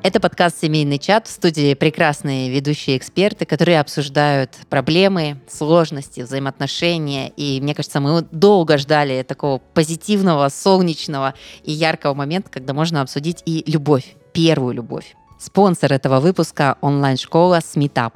Это подкаст «Семейный чат». В студии прекрасные ведущие эксперты, которые обсуждают проблемы, сложности, взаимоотношения. И мне кажется, мы долго ждали такого позитивного, солнечного и яркого момента, когда можно обсудить и любовь, первую любовь. Спонсор этого выпуска – онлайн-школа «Смитап».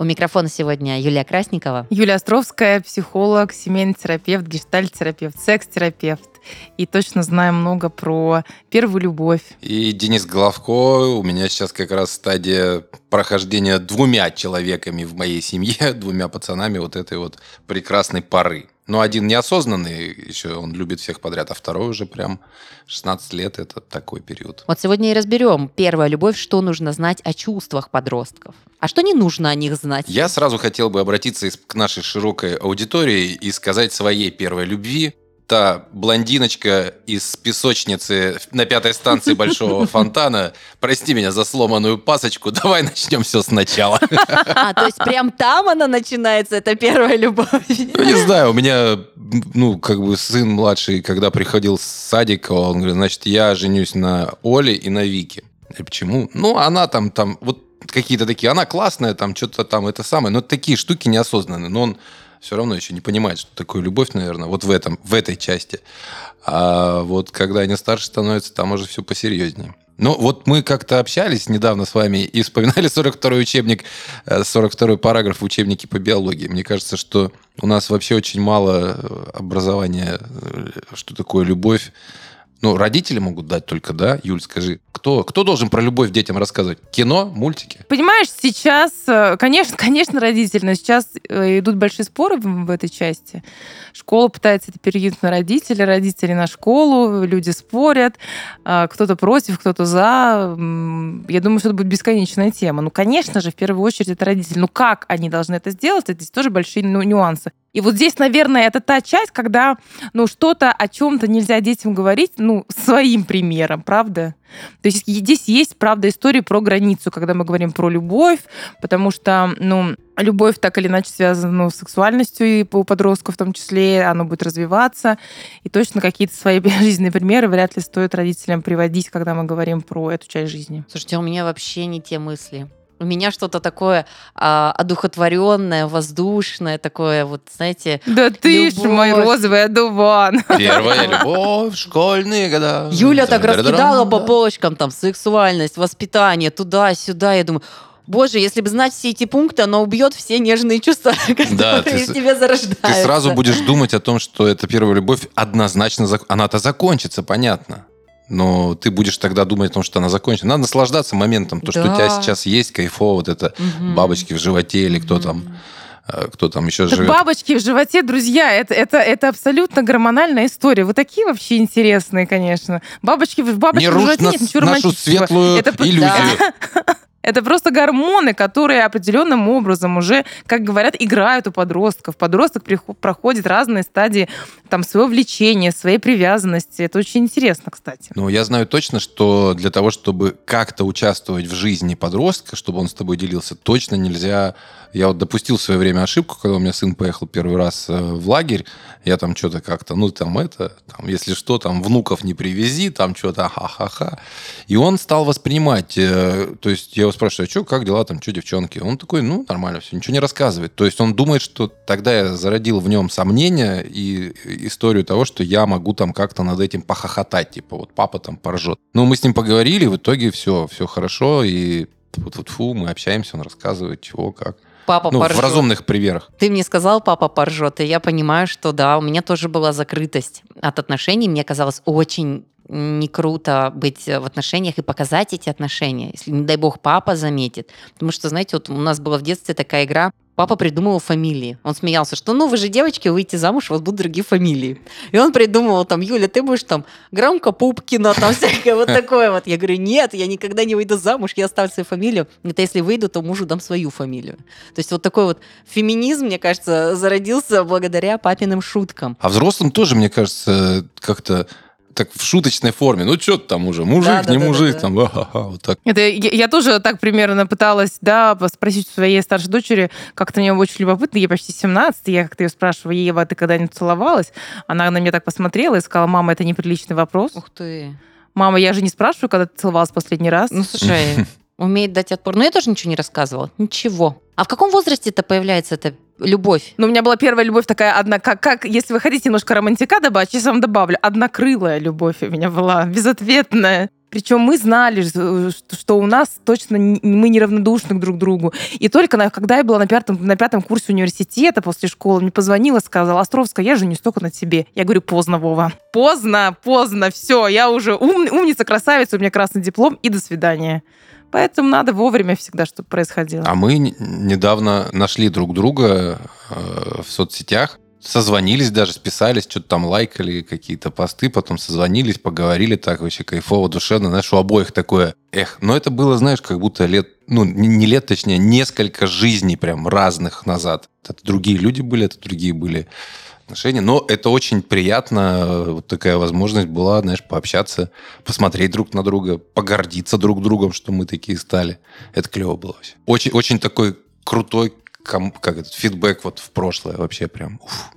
У микрофона сегодня Юлия Красникова. Юлия Островская, психолог, семейный терапевт, гештальт-терапевт, секс-терапевт. И точно знаю много про первую любовь. И Денис Головко. У меня сейчас как раз стадия прохождения двумя человеками в моей семье, двумя пацанами вот этой вот прекрасной пары. Но один неосознанный, еще он любит всех подряд, а второй уже прям 16 лет, это такой период. Вот сегодня и разберем. Первая любовь, что нужно знать о чувствах подростков. А что не нужно о них знать? Я сразу хотел бы обратиться к нашей широкой аудитории и сказать своей первой любви та блондиночка из песочницы на пятой станции Большого фонтана. Прости меня за сломанную пасочку, давай начнем все сначала. А, то есть прям там она начинается, это первая любовь? Ну, не знаю, у меня, ну, как бы сын младший, когда приходил с садика, он говорит, значит, я женюсь на Оле и на Вике. И почему? Ну, она там, там, вот какие-то такие, она классная, там, что-то там, это самое, но такие штуки неосознанные. Но он все равно еще не понимает, что такое любовь, наверное, вот в этом, в этой части. А вот когда они старше становятся, там уже все посерьезнее. Ну, вот мы как-то общались недавно с вами и вспоминали 42-й учебник, 42-й э, параграф в учебнике по биологии. Мне кажется, что у нас вообще очень мало э, образования, э, что такое любовь. Ну, родители могут дать только, да? Юль, скажи, кто, кто должен про любовь детям рассказывать? Кино, мультики? Понимаешь, сейчас, э, конечно, конечно, родители, но сейчас э, идут большие споры в, этой части. Школа пытается это перекинуть на родителей, родители на школу, люди спорят, а, кто-то против, кто-то за. Я думаю, что это будет бесконечная тема. Ну, конечно же, в первую очередь это родители. Ну, как они должны это сделать, это здесь тоже большие ну, нюансы. И вот здесь, наверное, это та часть, когда ну, что-то о чем-то нельзя детям говорить, ну, своим примером, правда? То есть здесь есть, правда, история про границу, когда мы говорим про любовь, потому что, ну, любовь так или иначе связана ну, с сексуальностью и у подростков в том числе, оно будет развиваться. И точно какие-то свои жизненные примеры вряд ли стоит родителям приводить, когда мы говорим про эту часть жизни. Слушайте, у меня вообще не те мысли у меня что-то такое а, одухотворенное, воздушное, такое вот, знаете, Да ты любовь. ж мой розовый одуван. Первая любовь, школьные года. Юля так раскидала по полочкам там сексуальность, воспитание, туда-сюда. Я думаю, Боже, если бы знать все эти пункты, она убьет все нежные чувства, которые да, ты, в тебе зарождаются. Ты сразу будешь думать о том, что эта первая любовь однозначно... Она-то закончится, понятно но ты будешь тогда думать о том, что она закончена. Надо наслаждаться моментом, то, да. что у тебя сейчас есть, кайфово, вот это угу. бабочки в животе или кто угу. там э, кто там еще так живет. Бабочки в животе, друзья, это, это, это абсолютно гормональная история. Вы такие вообще интересные, конечно. Бабочки, бабочки Не в животе нас, нет ничего нашу светлую это, иллюзию. Да. Это просто гормоны, которые определенным образом уже, как говорят, играют у подростков. Подросток проходит разные стадии там, своего влечения, своей привязанности. Это очень интересно, кстати. Ну, я знаю точно, что для того, чтобы как-то участвовать в жизни подростка, чтобы он с тобой делился, точно нельзя я вот допустил в свое время ошибку, когда у меня сын поехал первый раз э, в лагерь, я там что-то как-то, ну там это, там, если что, там внуков не привези, там что-то ха-ха-ха. И он стал воспринимать, э, то есть я его спрашиваю, а что, как дела, там, что, девчонки? Он такой, ну, нормально все, ничего не рассказывает. То есть он думает, что тогда я зародил в нем сомнения и историю того, что я могу там как-то над этим похохотать, типа вот папа там поржет. Ну, мы с ним поговорили, в итоге все, все хорошо, и вот фу, мы общаемся, он рассказывает, чего, как папа ну, поржет. в разумных примерах. Ты мне сказал, папа поржет, и я понимаю, что да, у меня тоже была закрытость от отношений. Мне казалось очень не круто быть в отношениях и показать эти отношения, если, не дай бог, папа заметит. Потому что, знаете, вот у нас была в детстве такая игра Папа придумывал фамилии. Он смеялся, что ну вы же девочки, выйти замуж, у вас будут другие фамилии. И он придумывал там, Юля, ты будешь там Громко Пупкина, там всякое вот такое вот. Я говорю, нет, я никогда не выйду замуж, я оставлю свою фамилию. Это если выйду, то мужу дам свою фамилию. То есть вот такой вот феминизм, мне кажется, зародился благодаря папиным шуткам. А взрослым тоже, мне кажется, как-то так в шуточной форме. Ну, что там уже, мужик, да, не да, мужик, да, там, ха-ха-ха, вот так. Это я, я тоже так примерно пыталась, да, спросить у своей старшей дочери, как-то мне очень любопытно, ей почти 17, я как-то ее спрашиваю, Ева, ты когда-нибудь целовалась? Она на меня так посмотрела и сказала, мама, это неприличный вопрос. Ух ты. Мама, я же не спрашиваю, когда ты целовалась последний раз. Ну, слушай, умеет дать отпор. Но я тоже ничего не рассказывала. Ничего. А в каком возрасте это появляется эта любовь? Но у меня была первая любовь такая, одна, как, как если вы хотите немножко романтика добавить, сейчас вам добавлю. Однокрылая любовь у меня была, безответная. Причем мы знали, что у нас точно мы неравнодушны друг к другу. И только на, когда я была на пятом, на пятом курсе университета после школы, мне позвонила, сказала, Островская, я женюсь только на тебе. Я говорю, поздно, Вова. Поздно, поздно, все, я уже ум, умница, красавица, у меня красный диплом, и до свидания. Поэтому надо вовремя всегда, чтобы происходило. А мы недавно нашли друг друга э, в соцсетях созвонились даже, списались, что-то там лайкали какие-то посты, потом созвонились, поговорили так вообще кайфово, душевно. Знаешь, у обоих такое, эх, но это было, знаешь, как будто лет, ну, не лет, точнее, несколько жизней прям разных назад. Это другие люди были, это другие были отношения. Но это очень приятно, вот такая возможность была, знаешь, пообщаться, посмотреть друг на друга, погордиться друг другом, что мы такие стали. Это клево было. Очень, очень такой крутой как этот фидбэк вот в прошлое вообще прям. Уф.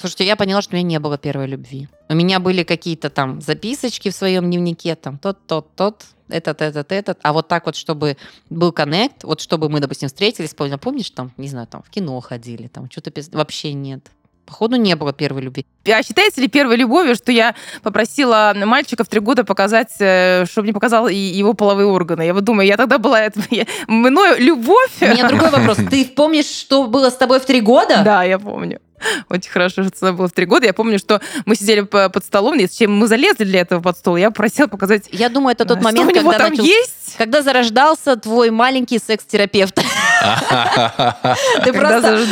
Слушайте, я поняла, что у меня не было первой любви. У меня были какие-то там записочки в своем дневнике, там тот, тот, тот, этот, этот, этот. А вот так вот, чтобы был коннект, вот чтобы мы, допустим, встретились, помнишь, там, не знаю, там в кино ходили, там что-то вообще нет. Походу, не было первой любви. А считается ли первой любовью, что я попросила мальчика в три года показать, э, чтобы не показал его половые органы? Я вот думаю, я тогда была... Это, я, мною любовь... У меня другой вопрос. Ты помнишь, что было с тобой в три года? Да, я помню. Очень хорошо, что это было в три года. Я помню, что мы сидели под столом, и чем мы залезли для этого под стол, я попросила показать... Я думаю, это тот момент, когда, там начал... есть? когда зарождался твой маленький секс-терапевт. Ты просто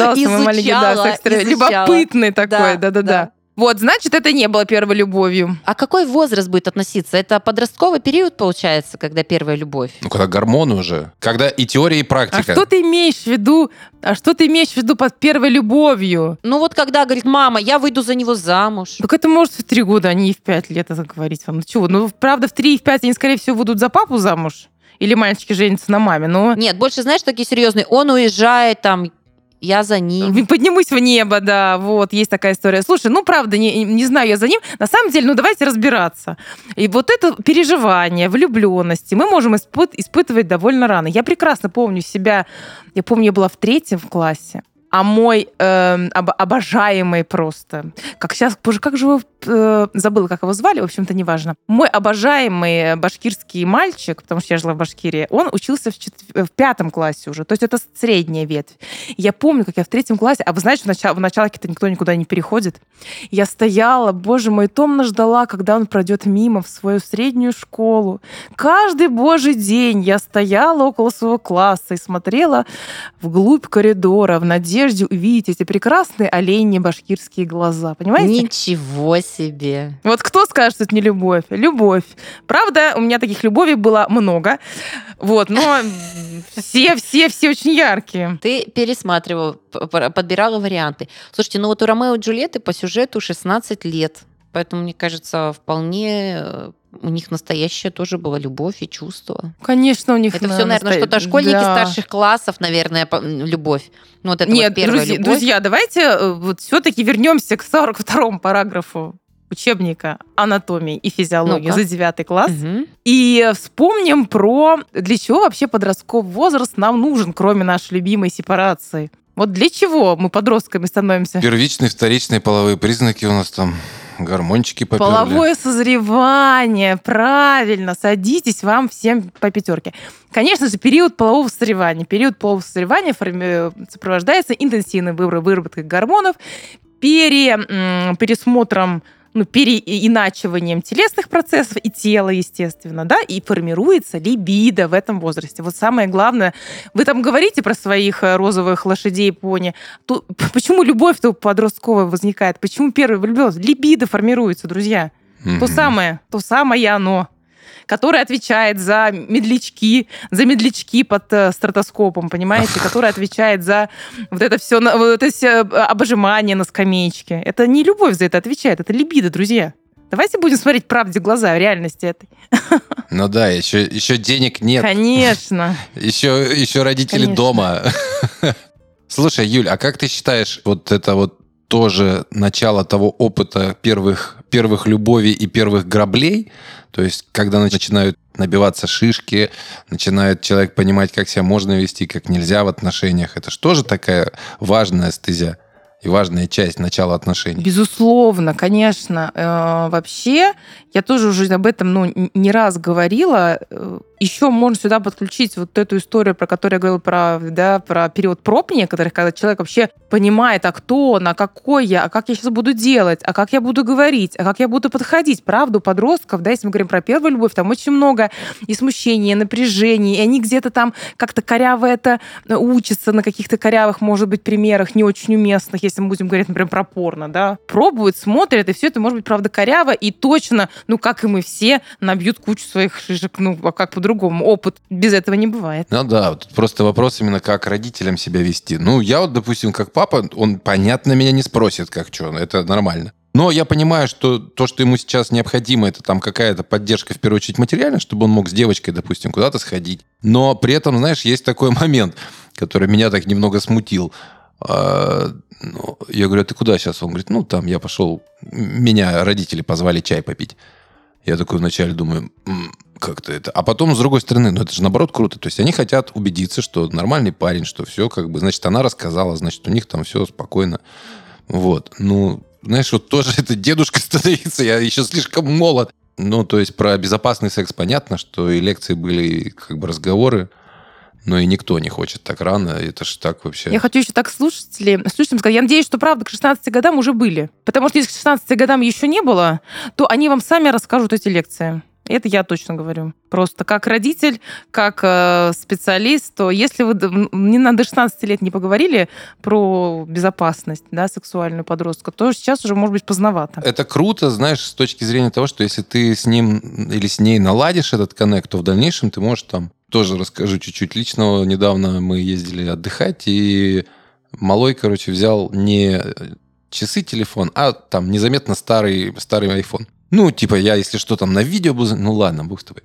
секс-терапевт. Любопытный такой, да-да-да. Вот, значит, это не было первой любовью. А какой возраст будет относиться? Это подростковый период, получается, когда первая любовь? Ну, когда гормоны уже. Когда и теория, и практика. А что ты имеешь в виду? А что ты имеешь в виду под первой любовью? Ну, вот когда говорит, мама, я выйду за него замуж. Так это может в три года, а не в пять лет это говорить вам. Ну, чего? Ну, правда, в три и в пять они, скорее всего, будут за папу замуж или мальчики женятся на маме, но... Нет, больше, знаешь, такие серьезные. Он уезжает там, я за ним. Поднимусь в небо, да, вот, есть такая история. Слушай, ну, правда, не, не знаю я за ним. На самом деле, ну, давайте разбираться. И вот это переживание, влюбленности мы можем испыт, испытывать довольно рано. Я прекрасно помню себя, я помню, я была в третьем классе, а мой э, об, обожаемый просто, как сейчас, боже, как же его, э, забыла, как его звали, в общем-то, неважно. Мой обожаемый башкирский мальчик, потому что я жила в Башкирии, он учился в, чет... в пятом классе уже, то есть это средняя ветвь. Я помню, как я в третьем классе, а вы знаете, в, начал, в началке-то никто никуда не переходит. Я стояла, боже мой, томно ждала, когда он пройдет мимо в свою среднюю школу. Каждый божий день я стояла около своего класса и смотрела вглубь коридора в надежде, надежде увидеть эти прекрасные оленьи башкирские глаза. Понимаете? Ничего себе. Вот кто скажет, что это не любовь? Любовь. Правда, у меня таких любовей было много. Вот, но все, все, все очень яркие. Ты пересматривала, подбирала варианты. Слушайте, ну вот у Ромео и Джульетты по сюжету 16 лет. Поэтому, мне кажется, вполне э, у них настоящая тоже была любовь и чувство. Конечно, у них Это все, наверное, насто... что-то школьники да. старших классов, наверное, любовь. Ну, вот это Нет, вот первая друзья, любовь. друзья, давайте э, вот все-таки вернемся к 42 параграфу учебника анатомии и физиологии ну за девятый класс. Угу. И вспомним про для чего вообще подростковый возраст нам нужен, кроме нашей любимой сепарации. Вот для чего мы подростками становимся? Первичные, вторичные половые признаки у нас там Гормончики поперли. Половое созревание, правильно. Садитесь, вам всем по пятерке. Конечно же, период полового созревания. Период полового созревания форми... сопровождается интенсивной выработкой гормонов, пере... пересмотром ну, переиначиванием телесных процессов и тела, естественно, да, и формируется либидо в этом возрасте. Вот самое главное, вы там говорите про своих э, розовых лошадей, пони, то почему любовь-то подростковая возникает? Почему первый влюбленность? Либидо формируется, друзья. Mm-hmm. То самое, то самое оно который отвечает за медлячки, за медлячки под э, стратоскопом, понимаете, который отвечает за вот это все, вот это все обожимание на скамеечке. Это не любовь за это отвечает, это либидо, друзья. Давайте будем смотреть правде в глаза, в реальности этой. Ну да, еще, еще денег нет. Конечно. Еще, еще родители Конечно. дома. Слушай, Юль, а как ты считаешь, вот это вот тоже начало того опыта первых первых любовей и первых граблей, то есть когда начинают набиваться шишки, начинает человек понимать, как себя можно вести, как нельзя в отношениях. Это же тоже такая важная стезя и важная часть начала отношений. Безусловно, конечно. Э, вообще, я тоже уже об этом ну, не раз говорила. Еще можно сюда подключить вот эту историю, про которую я говорила, про, да, про период проб некоторых, когда человек вообще понимает, а кто он, а какой я, а как я сейчас буду делать, а как я буду говорить, а как я буду подходить. Правда, у подростков, да, если мы говорим про первую любовь, там очень много и смущения, и напряжения, и они где-то там как-то коряво это э, учатся на каких-то корявых, может быть, примерах, не очень уместных, если мы будем говорить, например, про порно, да, пробуют, смотрят, и все это может быть, правда, коряво, и точно, ну, как и мы все, набьют кучу своих шишек, ну, а как по по-другому. Опыт без этого не бывает. Ну да, тут просто вопрос именно, как родителям себя вести. Ну, я вот, допустим, как папа, он, понятно, меня не спросит, как что, это нормально. Но я понимаю, что то, что ему сейчас необходимо, это там какая-то поддержка, в первую очередь, материальная, чтобы он мог с девочкой, допустим, куда-то сходить. Но при этом, знаешь, есть такой момент, который меня так немного смутил. А, ну, я говорю, а ты куда сейчас? Он говорит, ну, там я пошел, меня родители позвали чай попить. Я такой вначале думаю, как-то это. А потом, с другой стороны, ну это же наоборот круто. То есть они хотят убедиться, что нормальный парень, что все как бы, значит, она рассказала, значит, у них там все спокойно. Вот. Ну, знаешь, вот тоже это дедушка становится, я еще слишком молод. Ну, то есть про безопасный секс понятно, что и лекции были, и как бы разговоры, но и никто не хочет так рано. Это же так вообще. Я хочу еще так слушателям сказать. Я надеюсь, что правда к 16 годам уже были. Потому что если к 16 годам еще не было, то они вам сами расскажут эти лекции. Это я точно говорю. Просто как родитель, как э, специалист, то если вы не на до 16 лет не поговорили про безопасность да, сексуальную подростка, то сейчас уже может быть поздновато. Это круто, знаешь, с точки зрения того, что если ты с ним или с ней наладишь этот коннект, то в дальнейшем ты можешь там тоже расскажу чуть-чуть личного. Недавно мы ездили отдыхать, и малой, короче, взял не часы телефон, а там незаметно старый, старый iPhone. Ну, типа, я, если что, там на видео буду... Ну, ладно, бог с тобой.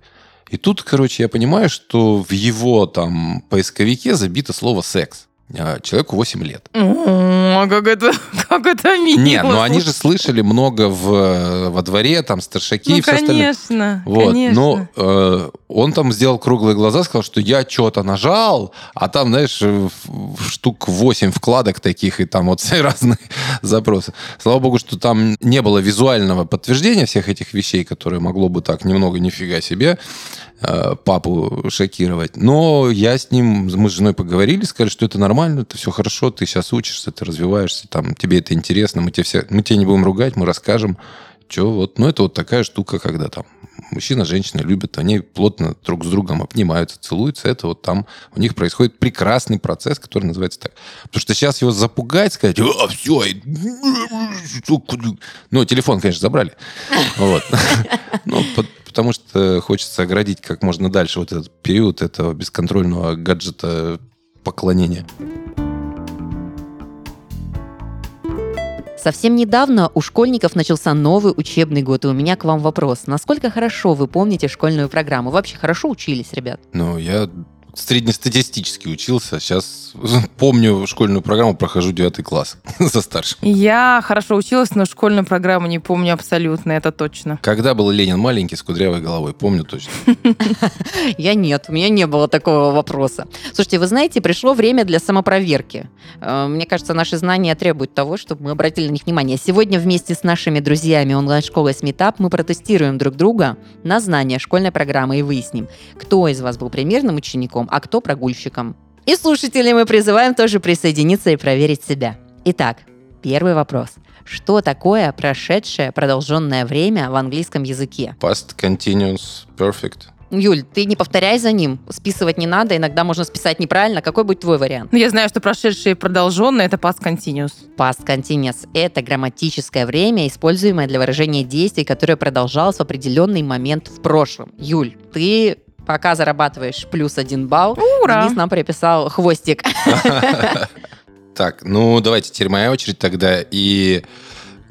И тут, короче, я понимаю, что в его там поисковике забито слово «секс». А, человеку 8 лет. О, как это, как это мило. Нет, но они же слышали много в, во дворе, там, старшаки ну, и все конечно, остальное. Вот. конечно. Но э, он там сделал круглые глаза, сказал, что я что-то нажал, а там, знаешь, штук 8 вкладок таких, и там вот все разные запросы. Слава богу, что там не было визуального подтверждения всех этих вещей, которые могло бы так немного нифига себе Э, папу шокировать. Но я с ним, мы с женой поговорили, сказали, что это нормально, это все хорошо, ты сейчас учишься, ты развиваешься, там, тебе это интересно, мы тебе, все, мы тебе не будем ругать, мы расскажем, что вот. Ну, это вот такая штука, когда там мужчина, женщина любят, они плотно друг с другом обнимаются, целуются. Это вот там у них происходит прекрасный процесс, который называется так. Потому что сейчас его запугать, сказать, а, все, ну, телефон, конечно, забрали. Вот. Ну, потому что хочется оградить как можно дальше вот этот период этого бесконтрольного гаджета поклонения. Совсем недавно у школьников начался новый учебный год, и у меня к вам вопрос. Насколько хорошо вы помните школьную программу? вообще хорошо учились, ребят? Ну, я среднестатистически учился. Сейчас помню школьную программу, прохожу 9 класс за старшим. Я хорошо училась, но школьную программу не помню абсолютно, это точно. Когда был Ленин маленький с кудрявой головой? Помню точно. Я нет, у меня не было такого вопроса. Слушайте, вы знаете, пришло время для самопроверки. Э, мне кажется, наши знания требуют того, чтобы мы обратили на них внимание. Сегодня вместе с нашими друзьями онлайн-школы Сметап мы протестируем друг друга на знания школьной программы и выясним, кто из вас был примерным учеником, учеником, а кто прогульщиком. И слушателей мы призываем тоже присоединиться и проверить себя. Итак, первый вопрос. Что такое прошедшее продолженное время в английском языке? Past continuous perfect. Юль, ты не повторяй за ним. Списывать не надо. Иногда можно списать неправильно. Какой будет твой вариант? Ну, я знаю, что прошедшее продолженное — это past continuous. Past continuous — это грамматическое время, используемое для выражения действий, которое продолжалось в определенный момент в прошлом. Юль, ты пока зарабатываешь плюс один балл. Ура! Денис нам приписал хвостик. Так, ну давайте теперь моя очередь тогда. И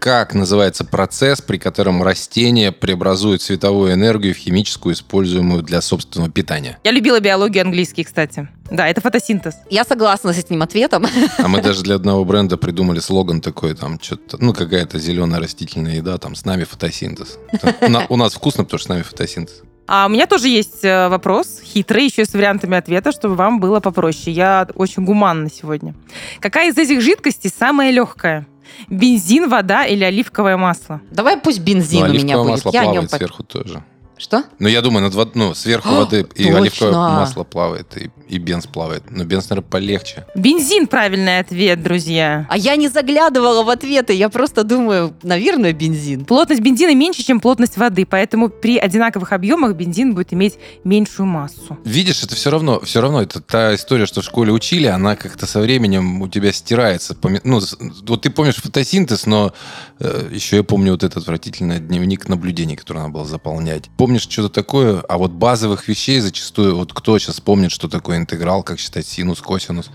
как называется процесс, при котором растение преобразует световую энергию в химическую, используемую для собственного питания? Я любила биологию английский, кстати. Да, это фотосинтез. Я согласна с этим ответом. А мы даже для одного бренда придумали слоган такой, там, что-то, ну, какая-то зеленая растительная еда, там, с нами фотосинтез. У нас вкусно, потому что с нами фотосинтез. А у меня тоже есть э, вопрос, хитрый, еще с вариантами ответа, чтобы вам было попроще. Я очень гуманна сегодня. Какая из этих жидкостей самая легкая? Бензин, вода или оливковое масло? Давай пусть бензин Ну, у меня оливковое будет. масло Я нем плавает по- сверху тоже. Что? Ну, я думаю, над вод- ну, сверху А, воды и точно. оливковое масло плавает, и, и бенз плавает. Но бенз, наверное, полегче. Бензин правильный ответ, друзья. А я не заглядывала в ответы. Я просто думаю, наверное, бензин. Плотность бензина меньше, чем плотность воды, поэтому при одинаковых объемах бензин будет иметь меньшую массу. Видишь, это все равно, все равно, это та история, что в школе учили, она как-то со временем у тебя стирается. Ну, вот ты помнишь фотосинтез, но э, еще я помню вот этот отвратительный дневник наблюдений, который надо было заполнять. Помнишь что-то такое, а вот базовых вещей зачастую, вот кто сейчас помнит, что такое интеграл, как считать синус, косинус,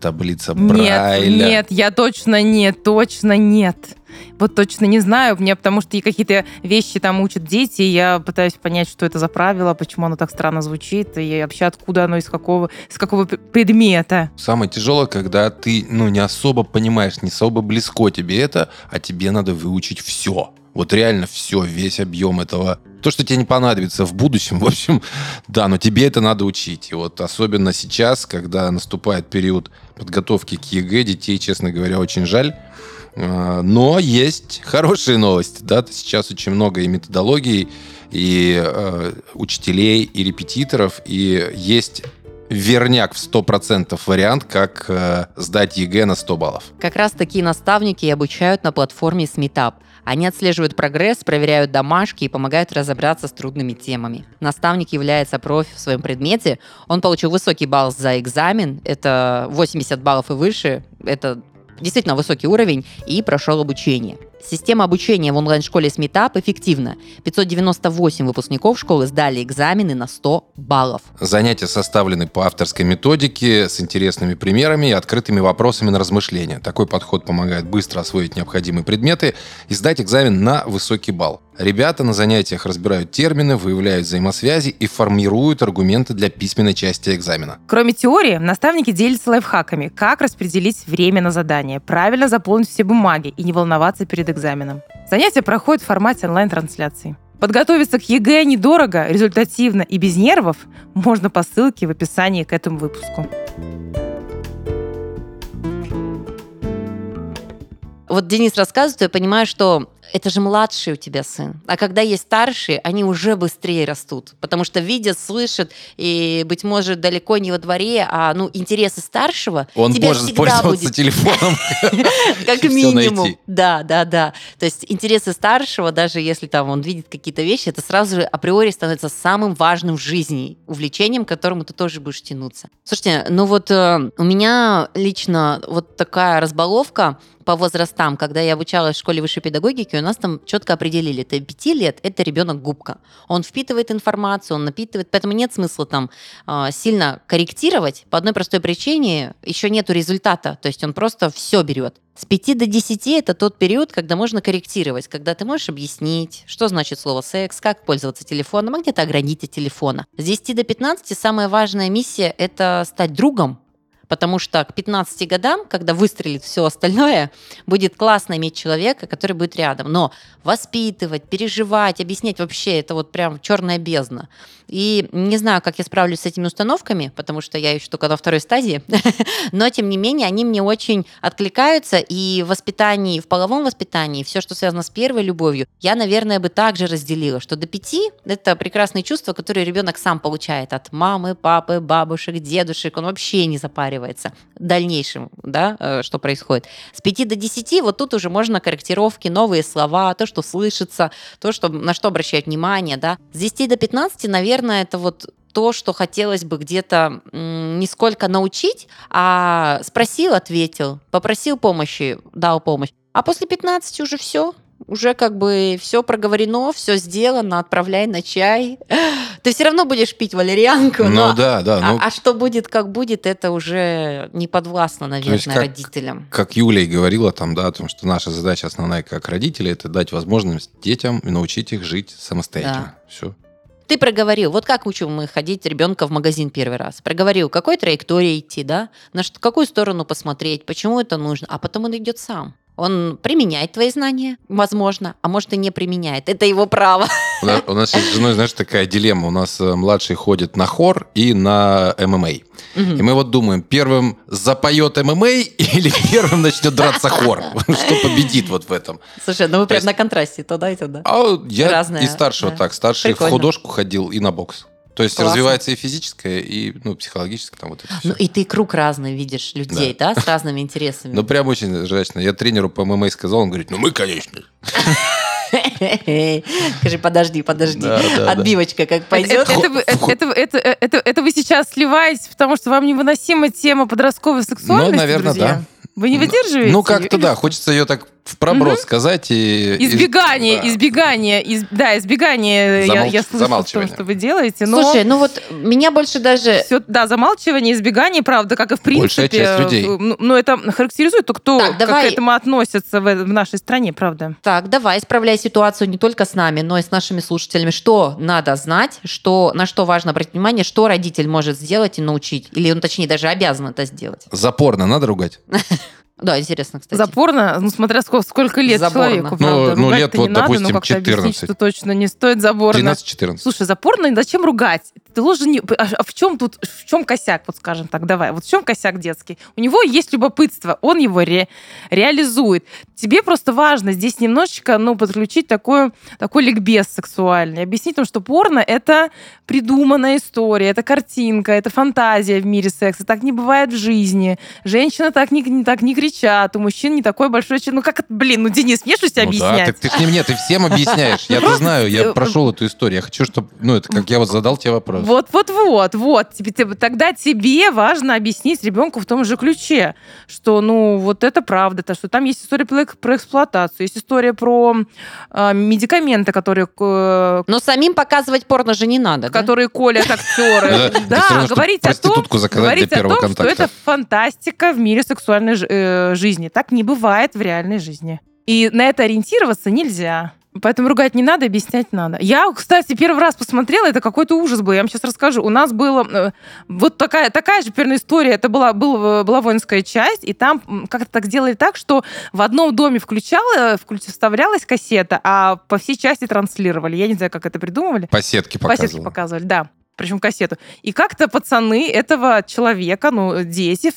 таблица Нет, Брайля. нет, я точно нет, точно нет. Вот точно не знаю, мне потому что какие-то вещи там учат дети, и я пытаюсь понять, что это за правило, почему оно так странно звучит, и вообще откуда оно, из какого, из какого предмета. Самое тяжелое, когда ты ну, не особо понимаешь, не особо близко тебе это, а тебе надо выучить все. Вот реально все, весь объем этого. То, что тебе не понадобится в будущем, в общем, да, но тебе это надо учить. И вот особенно сейчас, когда наступает период подготовки к ЕГЭ, детей, честно говоря, очень жаль. А, Но есть хорошие новости, да, сейчас очень много и методологий, и э, учителей, и репетиторов, и есть верняк в 100% вариант, как э, сдать ЕГЭ на 100 баллов. Как раз такие наставники и обучают на платформе Сметап. Они отслеживают прогресс, проверяют домашки и помогают разобраться с трудными темами. Наставник является профи в своем предмете. Он получил высокий балл за экзамен. Это 80 баллов и выше. Это действительно высокий уровень и прошел обучение. Система обучения в онлайн-школе Сметап эффективна. 598 выпускников школы сдали экзамены на 100 баллов. Занятия составлены по авторской методике с интересными примерами и открытыми вопросами на размышления. Такой подход помогает быстро освоить необходимые предметы и сдать экзамен на высокий балл. Ребята на занятиях разбирают термины, выявляют взаимосвязи и формируют аргументы для письменной части экзамена. Кроме теории, наставники делятся лайфхаками, как распределить время на задание, правильно заполнить все бумаги и не волноваться перед экзаменом. Занятия проходят в формате онлайн-трансляции. Подготовиться к ЕГЭ недорого, результативно и без нервов можно по ссылке в описании к этому выпуску. Вот Денис рассказывает, я понимаю, что это же младший у тебя сын. А когда есть старшие, они уже быстрее растут. Потому что видят, слышат, и, быть может, далеко не во дворе, а ну, интересы старшего Он тебя может всегда пользоваться будет. телефоном. Как минимум. Да, да, да. То есть интересы старшего, даже если там он видит какие-то вещи, это сразу же априори становится самым важным в жизни, увлечением, к которому ты тоже будешь тянуться. Слушайте, ну вот э, у меня лично вот такая разбаловка по возрастам, когда я обучалась в школе высшей педагогики, нас там четко определили, это 5 лет, это ребенок губка. Он впитывает информацию, он напитывает, поэтому нет смысла там а, сильно корректировать по одной простой причине, еще нету результата, то есть он просто все берет. С 5 до 10 это тот период, когда можно корректировать, когда ты можешь объяснить, что значит слово секс, как пользоваться телефоном, а где-то огранить от телефона. С 10 до 15 самая важная миссия – это стать другом, потому что к 15 годам, когда выстрелит все остальное, будет классно иметь человека, который будет рядом. Но воспитывать, переживать, объяснять вообще это вот прям черная бездна. И не знаю, как я справлюсь с этими установками, потому что я еще только на второй стадии, но тем не менее они мне очень откликаются, и в воспитании, в половом воспитании, все, что связано с первой любовью, я, наверное, бы также разделила, что до пяти это прекрасные чувства, которые ребенок сам получает от мамы, папы, бабушек, дедушек, он вообще не запаривается в дальнейшем, да, э, что происходит. С 5 до 10 вот тут уже можно корректировки, новые слова, то, что слышится, то, что, на что обращать внимание, да. С 10 до 15, наверное, это вот то, что хотелось бы где-то не сколько научить, а спросил, ответил, попросил помощи, дал помощь. А после 15 уже все, уже как бы все проговорено, все сделано, отправляй на чай. Ты все равно будешь пить валерьянку, Ну но да, да. а, ну, а что будет, как будет, это уже не подвластно, наверное, есть как- родителям. как Юля и говорила там, да, о том, что наша задача основная как родителей, это дать возможность детям и научить их жить самостоятельно. Все. Ты проговорил, вот как учим мы ходить ребенка в магазин первый раз. Проговорил, какой траектории идти, да, на какую сторону посмотреть, почему это нужно, а потом он идет сам. Он применяет твои знания, возможно, а может и не применяет. Это его право. У нас, у нас с женой, знаешь, такая дилемма. У нас э, младший ходит на хор и на ММА. И мы вот думаем, первым запоет ММА или первым начнет драться хор? Что победит вот в этом? Слушай, ну вы прям на контрасте, то да, и то да. А я и старшего так. Старший в художку ходил и на бокс. То есть Классно. развивается и физическое, и ну, психологическое. Там вот это Ну и ты круг разный видишь людей, да, с разными интересами. Ну, прям очень жачно. Я тренеру по ММА сказал, он говорит, ну, мы, конечно. Скажи, подожди, подожди. Да, да, да. Отбивочка как пойдет. это вы- сейчас сливаетесь, потому что вам невыносима тема подростковой сексуальности, Ну, наверное, друзья? да. Вы не выдерживаете? Ну, как-то да. Хочется ее так в проброс сказать. И, и- Избегание, да. избегание, из- да, избегание, я, Замолч- я слышу в том, замалчивание. что вы делаете, но... Слушай, ну вот меня больше даже... Всё- да, замалчивание, избегание, правда, как и в принципе. Большая часть людей. э, Ну, ну, это характеризует то, кто Так, как давай. к этому относится в, в нашей стране, правда. Так, давай, исправляй ситуацию не только с нами, но и с нашими слушателями. Что надо знать, что, на что важно обратить внимание, что родитель может сделать и научить. Или он, точнее, даже обязан это сделать. Запорно надо ругать? Да, интересно, кстати. Запорно, ну, смотря сколько, сколько лет Заборно. человеку, Ну, правда. ну, лет не вот, надо, допустим, но как-то объяснить, 14. что точно не стоит заборно. 13-14. Слушай, запорно, зачем ругать? Ты должен не... А а в чем тут, в чем косяк, вот скажем так, давай. Вот в чем косяк детский? У него есть любопытство, он его ре- реализует. Тебе просто важно здесь немножечко, ну, подключить такой, такой ликбез сексуальный. Объяснить им, что порно — это придуманная история, это картинка, это фантазия в мире секса. Так не бывает в жизни. Женщины так не, не- так не кричат, у мужчин не такой большой... член. Ну, как это, блин, ну, Денис, мне что тебе Ну да, объяснять? так ты ж не мне, ты всем объясняешь. Я-то знаю, э, я прошел эту историю. Я хочу, чтобы, ну, это как я вот задал тебе вопрос. Вот, вот, вот, вот. Тебе, тебе- тогда тебе важно объяснить ребенку в том же ключе, что, ну, вот это правда, то, что там есть история про, эк- про эксплуатацию, есть история про э, медикаменты, которые, э, Но самим показывать порно же не надо, да? которые колят актеры. Да, говорить о том, говорить о том, что это фантастика в мире сексуальной э, жизни. Так не бывает в реальной жизни. И на это ориентироваться нельзя. Поэтому ругать не надо, объяснять надо. Я, кстати, первый раз посмотрела, это какой-то ужас был. Я вам сейчас расскажу. У нас было э, вот такая, такая же примерно история. Это была, был, была воинская часть, и там как-то так сделали так, что в одном доме включала, включ- вставлялась кассета, а по всей части транслировали. Я не знаю, как это придумывали. По сетке По сетке показывал. показывали, да. Причем кассету. И как-то пацаны этого человека, ну, дети,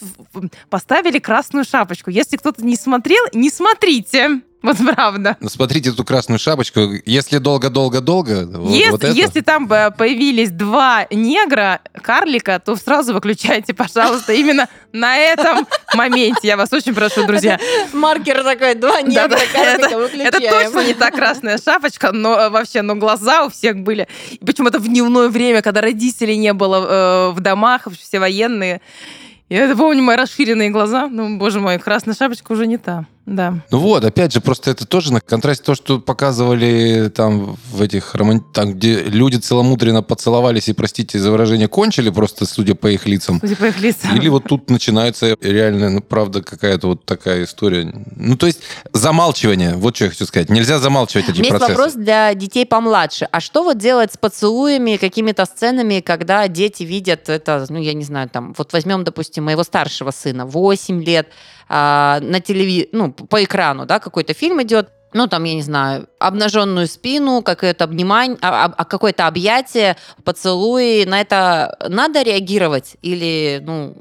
поставили красную шапочку. Если кто-то не смотрел, не смотрите. Вот правда. Ну, смотрите эту красную шапочку. Если долго-долго-долго, если, вот это. если там э, появились два негра, карлика, то сразу выключайте, пожалуйста, именно на этом моменте. Я вас очень прошу, друзья. Маркер такой, два негра, карлика, Это выключаем. точно не та красная шапочка, но э, вообще, но глаза у всех были. И Почему-то в дневное время, когда родителей не было э, в домах, все военные. Я это помню мои расширенные глаза. Ну, боже мой, красная шапочка уже не та. Да. Ну вот, опять же, просто это тоже на контрасте то, что показывали там в этих роман... там, где люди целомудренно поцеловались и, простите за выражение, кончили просто, судя по их лицам. Судя по их лицам. Или вот тут начинается реально, ну, правда, какая-то вот такая история. Ну, то есть замалчивание, вот что я хочу сказать. Нельзя замалчивать эти У меня есть процессы. вопрос для детей помладше. А что вот делать с поцелуями, какими-то сценами, когда дети видят это, ну, я не знаю, там, вот возьмем, допустим, моего старшего сына, 8 лет, а, на телеви... ну, по экрану, да, какой-то фильм идет, ну, там, я не знаю, обнаженную спину, какое-то обнимание, а, а, какое-то объятие, поцелуи. На это надо реагировать? Или, ну,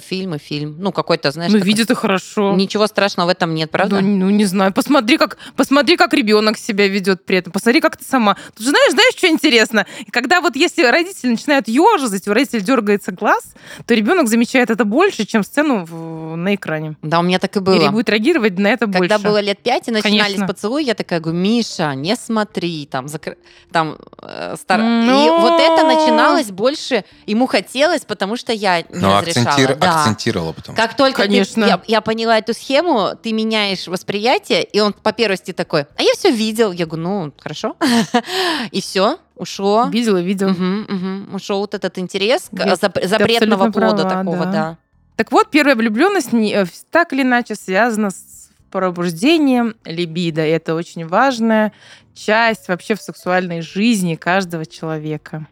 фильм и фильм? Ну, какой-то, знаешь... Ну, такой- видит и хорошо. Ничего страшного в этом нет, правда? Ну, ну, не знаю. Посмотри, как, посмотри, как ребенок себя ведет при этом. Посмотри, как ты сама. Тут же знаешь, знаешь, что интересно? Когда вот если родители начинают ежить, у родителя дергается глаз, то ребенок замечает это больше, чем сцену в- на экране. Да, у меня так и было. Или будет реагировать на это Когда больше. было лет пять и начинались Конечно. поцелуи, я такая говорю, Миша, не смотри, там, закр- там э, стар- Ну. И вот это начиналось больше, ему хотелось, потому что я не Но разрешала. акцентир- Да. Акцентировала потом. Как только ты- Конечно. я, я поняла эту схему, ты меняешь восприятие, и он по первости такой, а я все видел. Я говорю, ну, хорошо. И все, ушло. Видела. Мгм, мгм. Ушел вот этот интерес запретного плода такого, да. да. Так вот, первая влюбленность э, так или иначе связана с пробуждение либидо. И это очень важная часть вообще в сексуальной жизни каждого человека.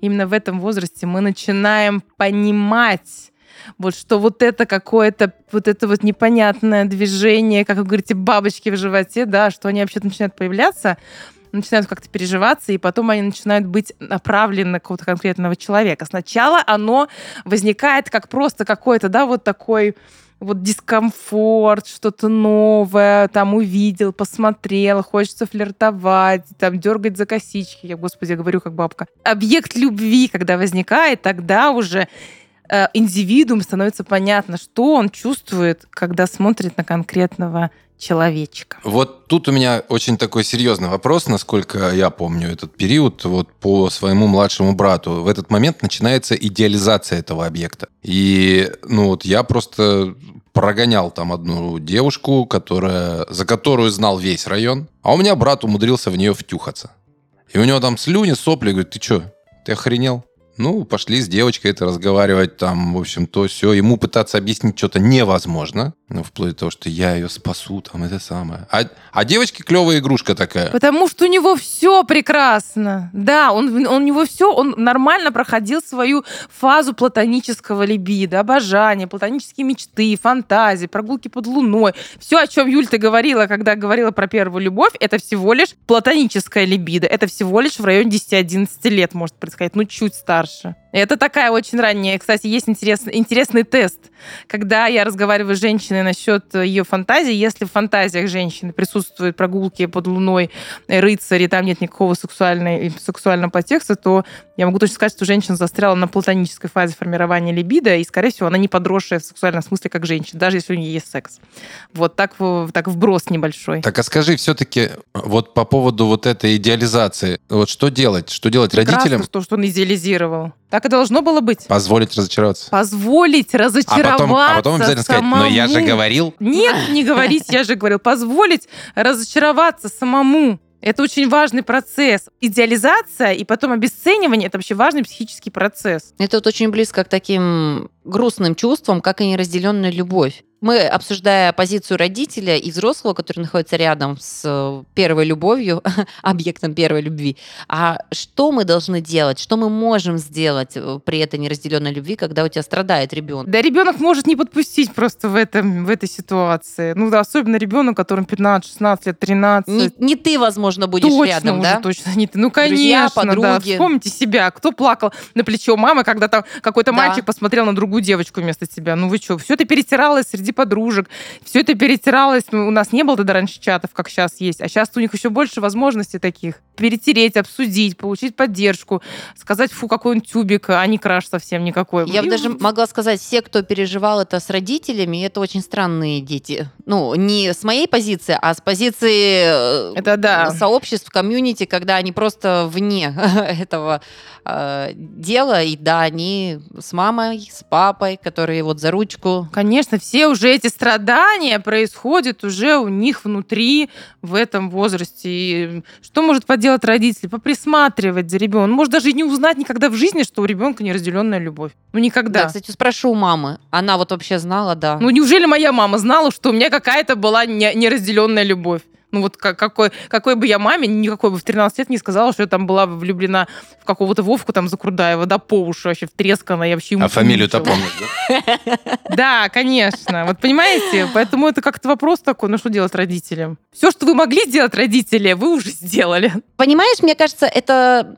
Именно в этом возрасте мы начинаем понимать, вот что вот это какое-то вот это вот непонятное движение, как вы говорите, бабочки в животе, да, что они вообще начинают появляться, начинают как-то переживаться, и потом они начинают быть направлены на какого-то конкретного человека. Сначала оно возникает как просто какой-то, да, вот такой вот дискомфорт, что-то новое, там увидел, посмотрел, хочется флиртовать, там дергать за косички. Я, господи, говорю как бабка. Объект любви, когда возникает, тогда уже э, индивидуум становится понятно, что он чувствует, когда смотрит на конкретного человечка. Вот тут у меня очень такой серьезный вопрос, насколько я помню этот период, вот по своему младшему брату. В этот момент начинается идеализация этого объекта. И, ну вот, я просто прогонял там одну девушку, которая, за которую знал весь район, а у меня брат умудрился в нее втюхаться. И у него там слюни, сопли, говорит, ты что, ты охренел? Ну, пошли с девочкой это разговаривать, там, в общем, то все. Ему пытаться объяснить что-то невозможно. Ну, вплоть до того, что я ее спасу, там, это самое. А, а девочке клевая игрушка такая. Потому что у него все прекрасно. Да, он, он, у него все, он нормально проходил свою фазу платонического либидо, обожания, платонические мечты, фантазии, прогулки под луной. Все, о чем Юль ты говорила, когда говорила про первую любовь, это всего лишь платоническая либидо. Это всего лишь в районе 10-11 лет может происходить, ну, чуть старше. старше. Это такая очень ранняя. Кстати, есть интересный, интересный тест. Когда я разговариваю с женщиной насчет ее фантазии, если в фантазиях женщины присутствуют прогулки под луной, рыцари, там нет никакого сексуальной, сексуального подтекста, то я могу точно сказать, что женщина застряла на платонической фазе формирования либидо, и, скорее всего, она не подросшая в сексуальном смысле, как женщина, даже если у нее есть секс. Вот так, так вброс небольшой. Так, а скажи все-таки вот по поводу вот этой идеализации, вот что делать? Что делать Прекрасно, родителям? то, что он идеализировал. Так и должно было быть. Позволить разочароваться. Позволить А разочароваться потом, а потом обязательно сказать, но я же самому». говорил. Нет, не говорить, я же говорил. Позволить разочароваться самому. Это очень важный процесс. Идеализация и потом обесценивание – это вообще важный психический процесс. Это вот очень близко к таким грустным чувствам, как и неразделенная любовь. Мы, обсуждая позицию родителя и взрослого, который находится рядом с э, первой любовью, объектом первой любви, а что мы должны делать, что мы можем сделать э, при этой неразделенной любви, когда у тебя страдает ребенок? Да, ребенок может не подпустить просто в, этом, в этой ситуации. Ну да, особенно ребенок, которому 15, 16 лет, 13. Не, не ты, возможно, будешь точно рядом, уже, да? точно не ты. Ну, Друзья, конечно, да. подруги. Вспомните себя. Кто плакал на плечо мамы, когда там какой-то Да. мальчик посмотрел на другую девочку вместо тебя? Ну вы что? Все это перетиралось среди подружек. Все это перетиралось. Ну, У нас не было тогда раньше чатов, как сейчас есть. А сейчас у них еще больше возможностей таких. Перетереть, обсудить, получить поддержку, сказать, фу, какой он тюбик, а не краш совсем никакой. Я бы даже могла сказать, все, кто переживал это с родителями, это очень странные дети. Ну, не с моей позиции, а с позиции э, Это да. сообществ, комьюнити, когда они просто вне этого э, дела. И да, они с мамой, с папой, которые вот за ручку. Конечно, все уже эти страдания происходят уже у них внутри в этом возрасте. И что может поделать родитель? Поприсматривать за ребенком. Он может даже не узнать никогда в жизни, что у ребенка неразделенная любовь. Ну, никогда. Да, кстати, спрошу у мамы. Она вот вообще знала, да. Ну, неужели моя мама знала, что у меня какая-то была не- неразделенная любовь? Ну вот как- какой, какой бы я маме, никакой бы в 13 лет не сказала, что я там была влюблена в какого-то Вовку там Закрудаева, да, по уши вообще втресканная, я вообще ему А фамилию-то помнишь, да? Да, конечно. Вот понимаете? Поэтому это как-то вопрос такой, ну что делать родителям? Все, что вы могли сделать родители, вы уже сделали. Понимаешь, мне кажется, это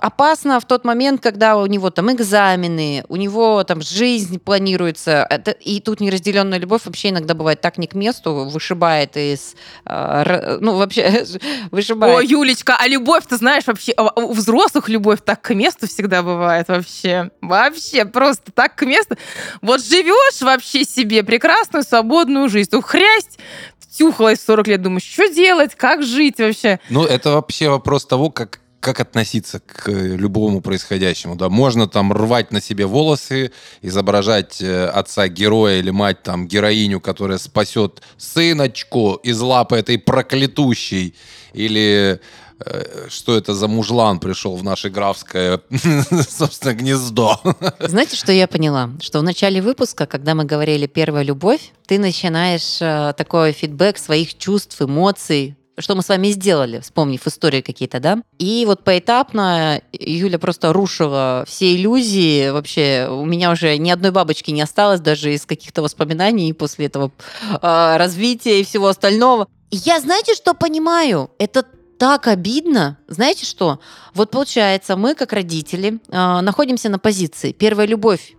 опасно в тот момент, когда у него там экзамены, у него там жизнь планируется. И тут неразделенная любовь вообще иногда бывает так не к месту, вышибает из... э, р- ну, вообще, вышибает. Ой, Юлечка, а любовь, ты знаешь, вообще, а у взрослых любовь так к месту всегда бывает вообще. Вообще, просто так к месту. Вот живешь вообще себе прекрасную свободную жизнь. Ну, хрясть, втюхалась в 40 лет, думаешь, что делать, как жить вообще? Ну, это вообще вопрос того, как как относиться к э, любому происходящему, да, можно там рвать на себе волосы, изображать э, отца героя или мать там героиню, которая спасет сыночку из лапы этой проклятущей, или э, что это за мужлан пришел в наше графское, собственно, гнездо. Знаете, что я поняла? Что в начале выпуска, когда мы говорили «первая любовь», ты начинаешь такой фидбэк своих чувств, эмоций, что мы с вами сделали, вспомнив истории какие-то, да? И вот поэтапно Юля просто рушила все иллюзии. Вообще у меня уже ни одной бабочки не осталось даже из каких-то воспоминаний после этого э, развития и всего остального. Я, знаете, что понимаю? Это так обидно. Знаете что? Вот получается, мы как родители э, находимся на позиции. Первая любовь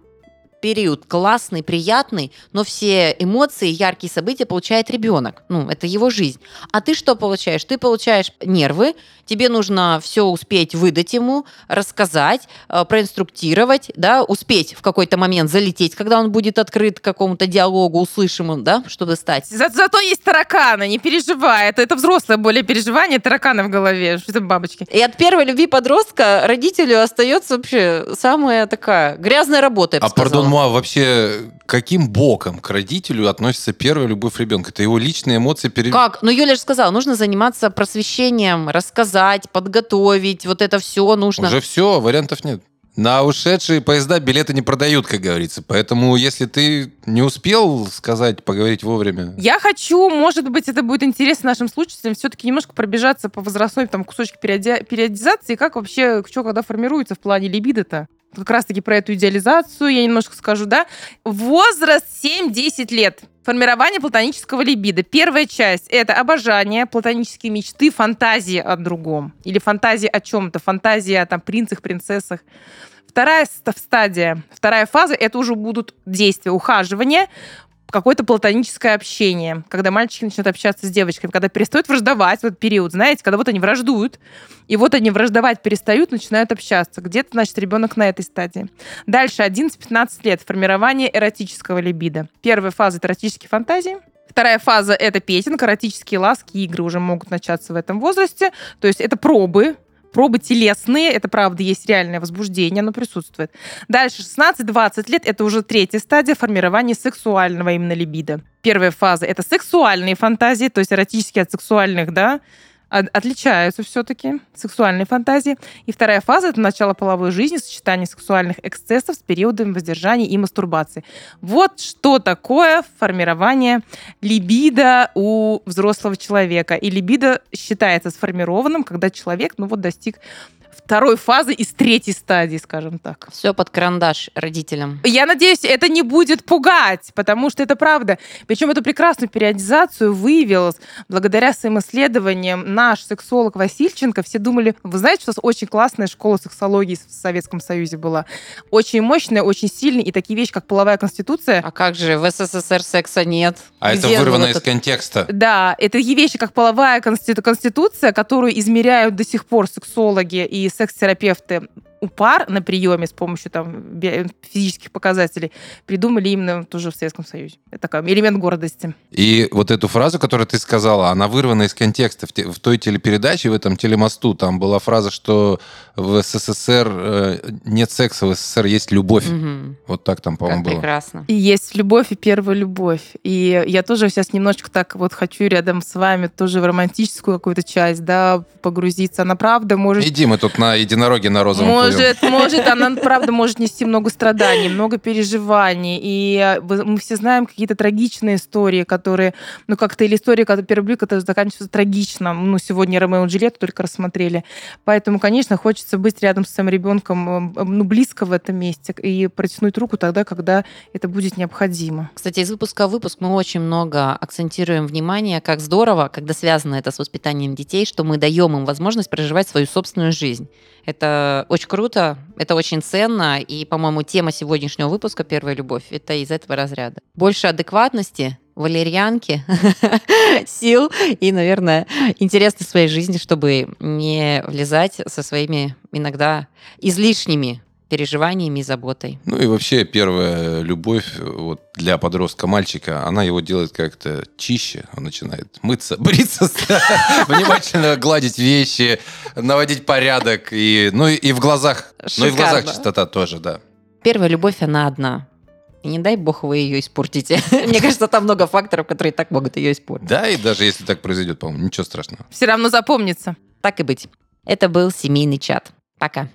период классный, приятный, но все эмоции, яркие события получает ребенок. Ну, это его жизнь. А ты что получаешь? Ты получаешь нервы, тебе нужно все успеть выдать ему, рассказать, э, проинструктировать, да, успеть в какой-то момент залететь, когда он будет открыт к какому-то диалогу, услышимому, да, чтобы стать. За- зато есть тараканы, не переживай. Это, это взрослое более переживание, тараканы в голове. Что это бабочки? И от первой любви подростка родителю остается вообще самая такая грязная работа, я бы А сказала. пардон, Муа, вообще каким боком к родителю относится первая любовь ребенка? Это его личные эмоции перед... Как? Ну, Юля же сказала, нужно заниматься просвещением, рассказать, подготовить, вот это все нужно. Уже все, вариантов нет. На ушедшие поезда билеты не продают, как говорится. Поэтому, если ты не успел сказать, поговорить вовремя... Я хочу, может быть, это будет интересно нашим слушателям, все-таки немножко пробежаться по возрастной там, кусочек периоди- периодизации, как вообще, что когда формируется в плане либидо-то. Как раз-таки про эту идеализацию я немножко скажу, да. Возраст 7-10 лет. Формирование платонического либидо. Первая часть — это обожание, платонические мечты, фантазии о другом. Или фантазии о чем-то, фантазии о там, принцах, принцессах. Вторая ст- стадия, вторая фаза — это уже будут действия, ухаживания, какое-то платоническое общение, когда мальчики начинают общаться с девочками, когда перестают враждовать, вот период, знаете, когда вот они враждуют, и вот они враждовать перестают, начинают общаться. Где-то, значит, ребенок на этой стадии. Дальше 11-15 лет. Формирование эротического либидо. Первая фаза — это эротические фантазии. Вторая фаза — это петинг, эротические ласки, игры уже могут начаться в этом возрасте. То есть это пробы, пробы телесные, это правда, есть реальное возбуждение, оно присутствует. Дальше 16-20 лет, это уже третья стадия формирования сексуального именно либидо. Первая фаза — это сексуальные фантазии, то есть эротические от сексуальных, да, отличаются все-таки сексуальные фантазии. И вторая фаза — это начало половой жизни, сочетание сексуальных эксцессов с периодами воздержания и мастурбации. Вот что такое формирование либидо у взрослого человека. И либидо считается сформированным, когда человек, ну вот, достиг второй фазы из третьей стадии, скажем так. Все под карандаш родителям. Я надеюсь, это не будет пугать, потому что это правда. Причем эту прекрасную периодизацию выявил благодаря своим исследованиям наш сексолог Васильченко. Все думали, вы знаете, что у нас очень классная школа сексологии в Советском Союзе была. Очень мощная, очень сильная, и такие вещи, как половая конституция, А как же, в СССР секса нет? А это Где вырвано вот из это? контекста. Да, это такие вещи, как половая конститу- конституция, которую измеряют до сих пор сексологи и секс-терапевты у пар на приеме с помощью там, физических показателей придумали именно тоже в Советском Союзе. Это такой элемент гордости. И вот эту фразу, которую ты сказала, она вырвана из контекста. В, те- в той телепередаче, в этом телемосту, там была фраза, что в СССР э, нет секса, в СССР есть любовь. Мгм. Вот так там, Как по-моему, было. прекрасно. И есть любовь и первая любовь. И я тоже сейчас немножечко так вот хочу рядом с вами тоже в романтическую какую-то часть, да, погрузиться. Она правда может Иди, мы тут на единороге на розовом плывем. Может, может, она правда может нести много страданий, много переживаний. И э, мы все знаем какие-то трагичные истории, которые, ну, как-то, или истории, когда первая любовь, которые заканчиваются трагично. Ну, сегодня Ромео и Джульетту только рассмотрели. Поэтому, конечно, хочется быть рядом с своим ребенком, э, ну, близко в этом месте и протянуть руку тогда, когда это будет необходимо. Кстати, из выпуска в выпуск мы очень много акцентируем внимание, как здорово, когда связано это с воспитанием детей, что мы даем им возможность проживать свою собственную жизнь. Это очень круто, это очень ценно, и, по-моему, тема сегодняшнего выпуска «Первая любовь» — это из этого разряда. Больше адекватности, валерьянки, сил и, наверное, интереса в своей жизни, чтобы не влезать со своими иногда излишними переживаниями и заботой. Ну и вообще первая любовь вот, для подростка мальчика, она его делает как-то чище. Он начинает мыться, бриться, внимательно гладить вещи, наводить порядок. И, ну и, в глазах, ну и в глазах чистота тоже, да. Первая любовь, она одна. И не дай бог вы ее испортите. Мне кажется, там много факторов, которые так могут ее испортить. Да, и даже если так произойдет, по-моему, ничего страшного. Все равно запомнится. Так и быть. Это был семейный чат. Пока.